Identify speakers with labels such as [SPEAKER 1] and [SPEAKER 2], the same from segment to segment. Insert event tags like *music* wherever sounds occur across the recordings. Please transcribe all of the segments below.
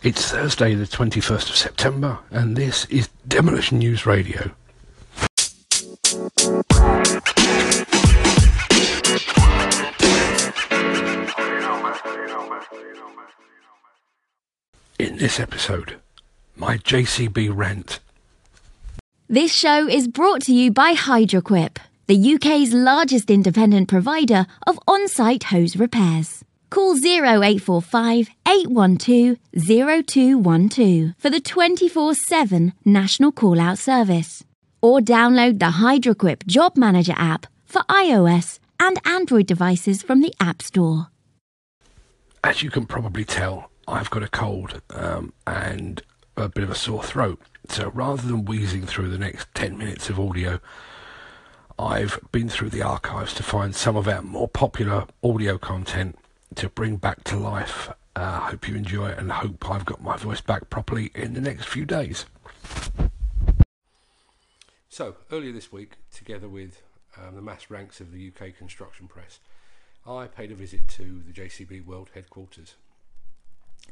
[SPEAKER 1] It's Thursday, the 21st of September, and this is Demolition News Radio. In this episode, my JCB rant.
[SPEAKER 2] This show is brought to you by Hydroquip, the UK's largest independent provider of on site hose repairs. Call 0845 812 0212 for the 24 7 national call out service. Or download the Hydroquip Job Manager app for iOS and Android devices from the App Store.
[SPEAKER 1] As you can probably tell, I've got a cold um, and a bit of a sore throat. So rather than wheezing through the next 10 minutes of audio, I've been through the archives to find some of our more popular audio content to bring back to life. I uh, hope you enjoy it and hope I've got my voice back properly in the next few days. So, earlier this week, together with um, the mass ranks of the UK construction press, I paid a visit to the JCB World headquarters.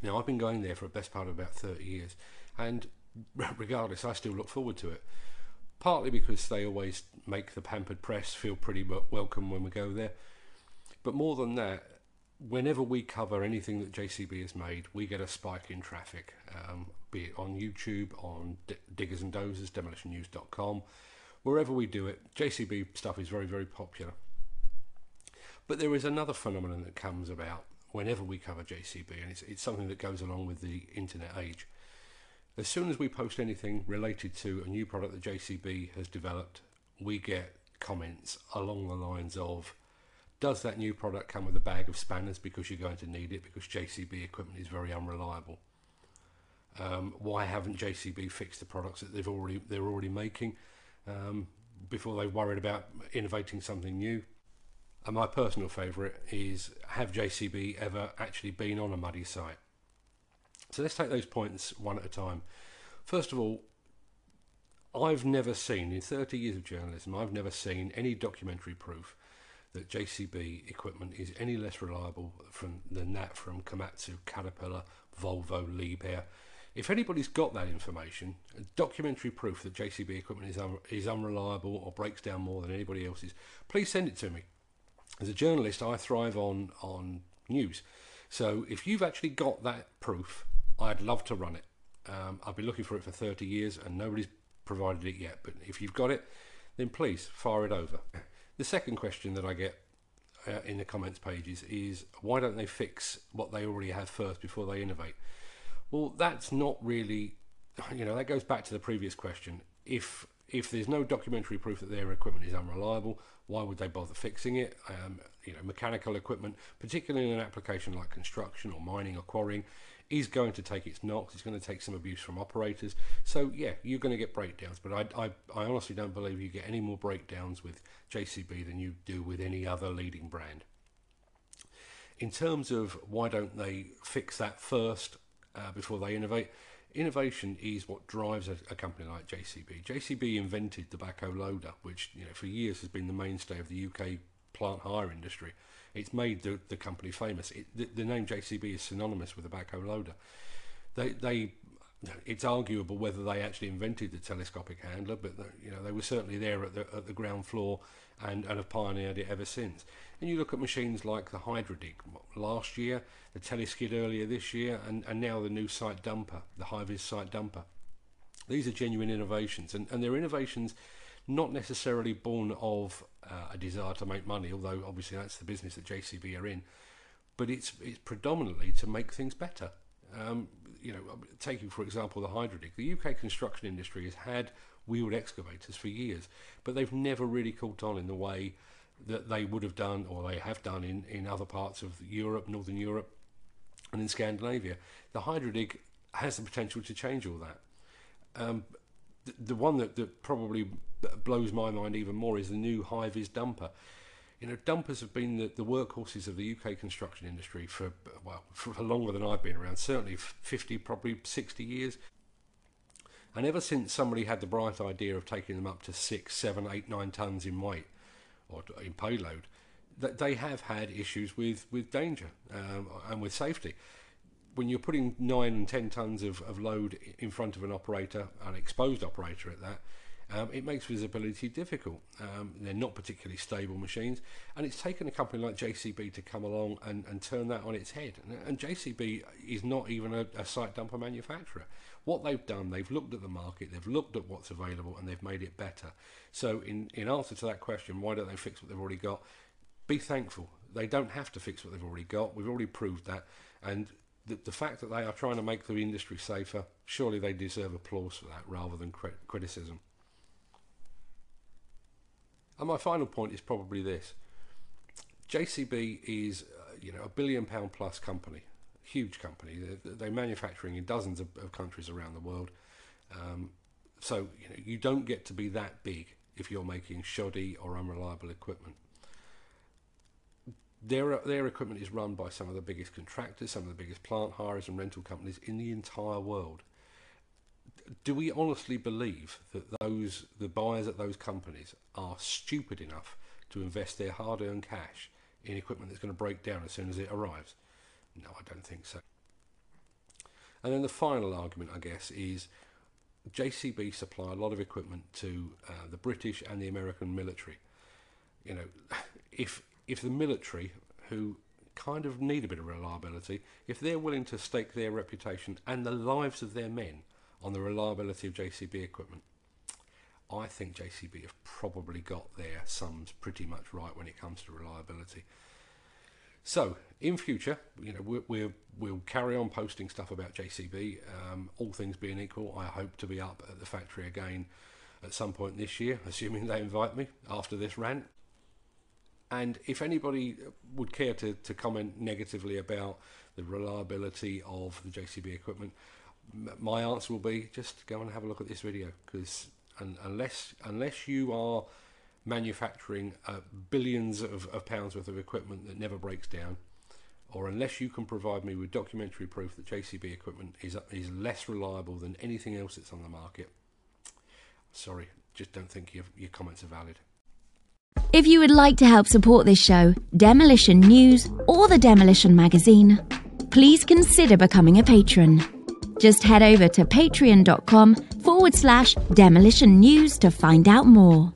[SPEAKER 1] Now, I've been going there for the best part of about 30 years, and *laughs* regardless, I still look forward to it. Partly because they always make the pampered press feel pretty welcome when we go there, but more than that, whenever we cover anything that JCB has made, we get a spike in traffic, um, be it on YouTube, on D- Diggers and Dozers, demolitionnews.com, wherever we do it. JCB stuff is very, very popular. But there is another phenomenon that comes about whenever we cover JCB, and it's, it's something that goes along with the internet age. As soon as we post anything related to a new product that JCB has developed, we get comments along the lines of, does that new product come with a bag of spanners because you're going to need it because JCB equipment is very unreliable? Um, why haven't JCB fixed the products that they've already they're already making um, before they've worried about innovating something new? And my personal favourite is have JCB ever actually been on a muddy site? So let's take those points one at a time. First of all, I've never seen in 30 years of journalism, I've never seen any documentary proof that JCB equipment is any less reliable from, than that from Komatsu, Caterpillar, Volvo, Liebherr. If anybody's got that information, documentary proof that JCB equipment is, un- is unreliable or breaks down more than anybody else's, please send it to me. As a journalist, I thrive on, on news. So if you've actually got that proof, I'd love to run it. Um, I've been looking for it for 30 years and nobody's provided it yet. But if you've got it, then please fire it over. The second question that I get uh, in the comments pages is why don't they fix what they already have first before they innovate? Well, that's not really, you know, that goes back to the previous question. If if there's no documentary proof that their equipment is unreliable, why would they bother fixing it? Um, you know, mechanical equipment, particularly in an application like construction or mining or quarrying, is going to take its knocks. It's going to take some abuse from operators. So yeah, you're going to get breakdowns. But I, I, I honestly don't believe you get any more breakdowns with JCB than you do with any other leading brand. In terms of why don't they fix that first uh, before they innovate? Innovation is what drives a, a, company like JCB. JCB invented the backhoe loader, which you know for years has been the mainstay of the UK plant hire industry. It's made the, the company famous. It, the, the, name JCB is synonymous with a backhoe loader. They, they, it's arguable whether they actually invented the telescopic handler, but you know they were certainly there at the, at the ground floor and, and have pioneered it ever since. And you look at machines like the Hydradig last year, the Teleskid earlier this year, and, and now the new site dumper, the Hi-Viz site dumper. These are genuine innovations, and, and they're innovations not necessarily born of uh, a desire to make money, although obviously that's the business that JCB are in. But it's it's predominantly to make things better. Um, you know, taking for example the Hydradig, the UK construction industry has had wheeled excavators for years, but they've never really caught on in the way that they would have done or they have done in, in other parts of Europe, Northern Europe, and in Scandinavia. The Hydradig has the potential to change all that. Um, the, one that, that probably blows my mind even more is the new Hi-Viz dumper. You know, dumpers have been the, the workhorses of the UK construction industry for well for longer than I've been around. Certainly, fifty, probably sixty years. And ever since somebody had the bright idea of taking them up to six, seven, eight, nine tons in weight or in payload, that they have had issues with with danger um, and with safety. When you're putting nine and ten tons of, of load in front of an operator, an exposed operator at that, um, it makes visibility difficult. Um, they're not particularly stable machines, and it's taken a company like JCB to come along and, and turn that on its head. And, and JCB is not even a, a site dumper manufacturer. What they've done, they've looked at the market, they've looked at what's available, and they've made it better. So, in, in answer to that question, why don't they fix what they've already got? Be thankful. They don't have to fix what they've already got. We've already proved that. And the, the fact that they are trying to make the industry safer, surely they deserve applause for that rather than crit- criticism. And my final point is probably this: JCB is, uh, you know, a billion pound plus company, huge company. They're, they're manufacturing in dozens of, of, countries around the world. Um, so you know, you don't get to be that big if you're making shoddy or unreliable equipment. Their, their equipment is run by some of the biggest contractors, some of the biggest plant hires and rental companies in the entire world do we honestly believe that those the buyers at those companies are stupid enough to invest their hard-earned cash in equipment that's going to break down as soon as it arrives? No, I don't think so. And then the final argument, I guess, is JCB supply a lot of equipment to uh, the British and the American military. You know, *sighs* if if the military, who kind of need a bit of reliability, if they're willing to stake their reputation and the lives of their men on the reliability of JCB equipment. I think JCB have probably got their sums pretty much right when it comes to reliability. So, in future, you know, we we'll, we'll carry on posting stuff about JCB. Um, all things being equal, I hope to be up at the factory again at some point this year, *laughs* assuming they invite me after this rant. And if anybody would care to, to comment negatively about the reliability of the JCB equipment, my answer will be just go and have a look at this video because un- unless unless you are manufacturing uh, billions of, of pounds worth of equipment that never breaks down, or unless you can provide me with documentary proof that JCB equipment is is less reliable than anything else that's on the market, sorry, just don't think your, your comments are valid.
[SPEAKER 2] If you would like to help support this show, Demolition News, or the Demolition Magazine, please consider becoming a patron. Just head over to patreon.com forward slash demolition news to find out more.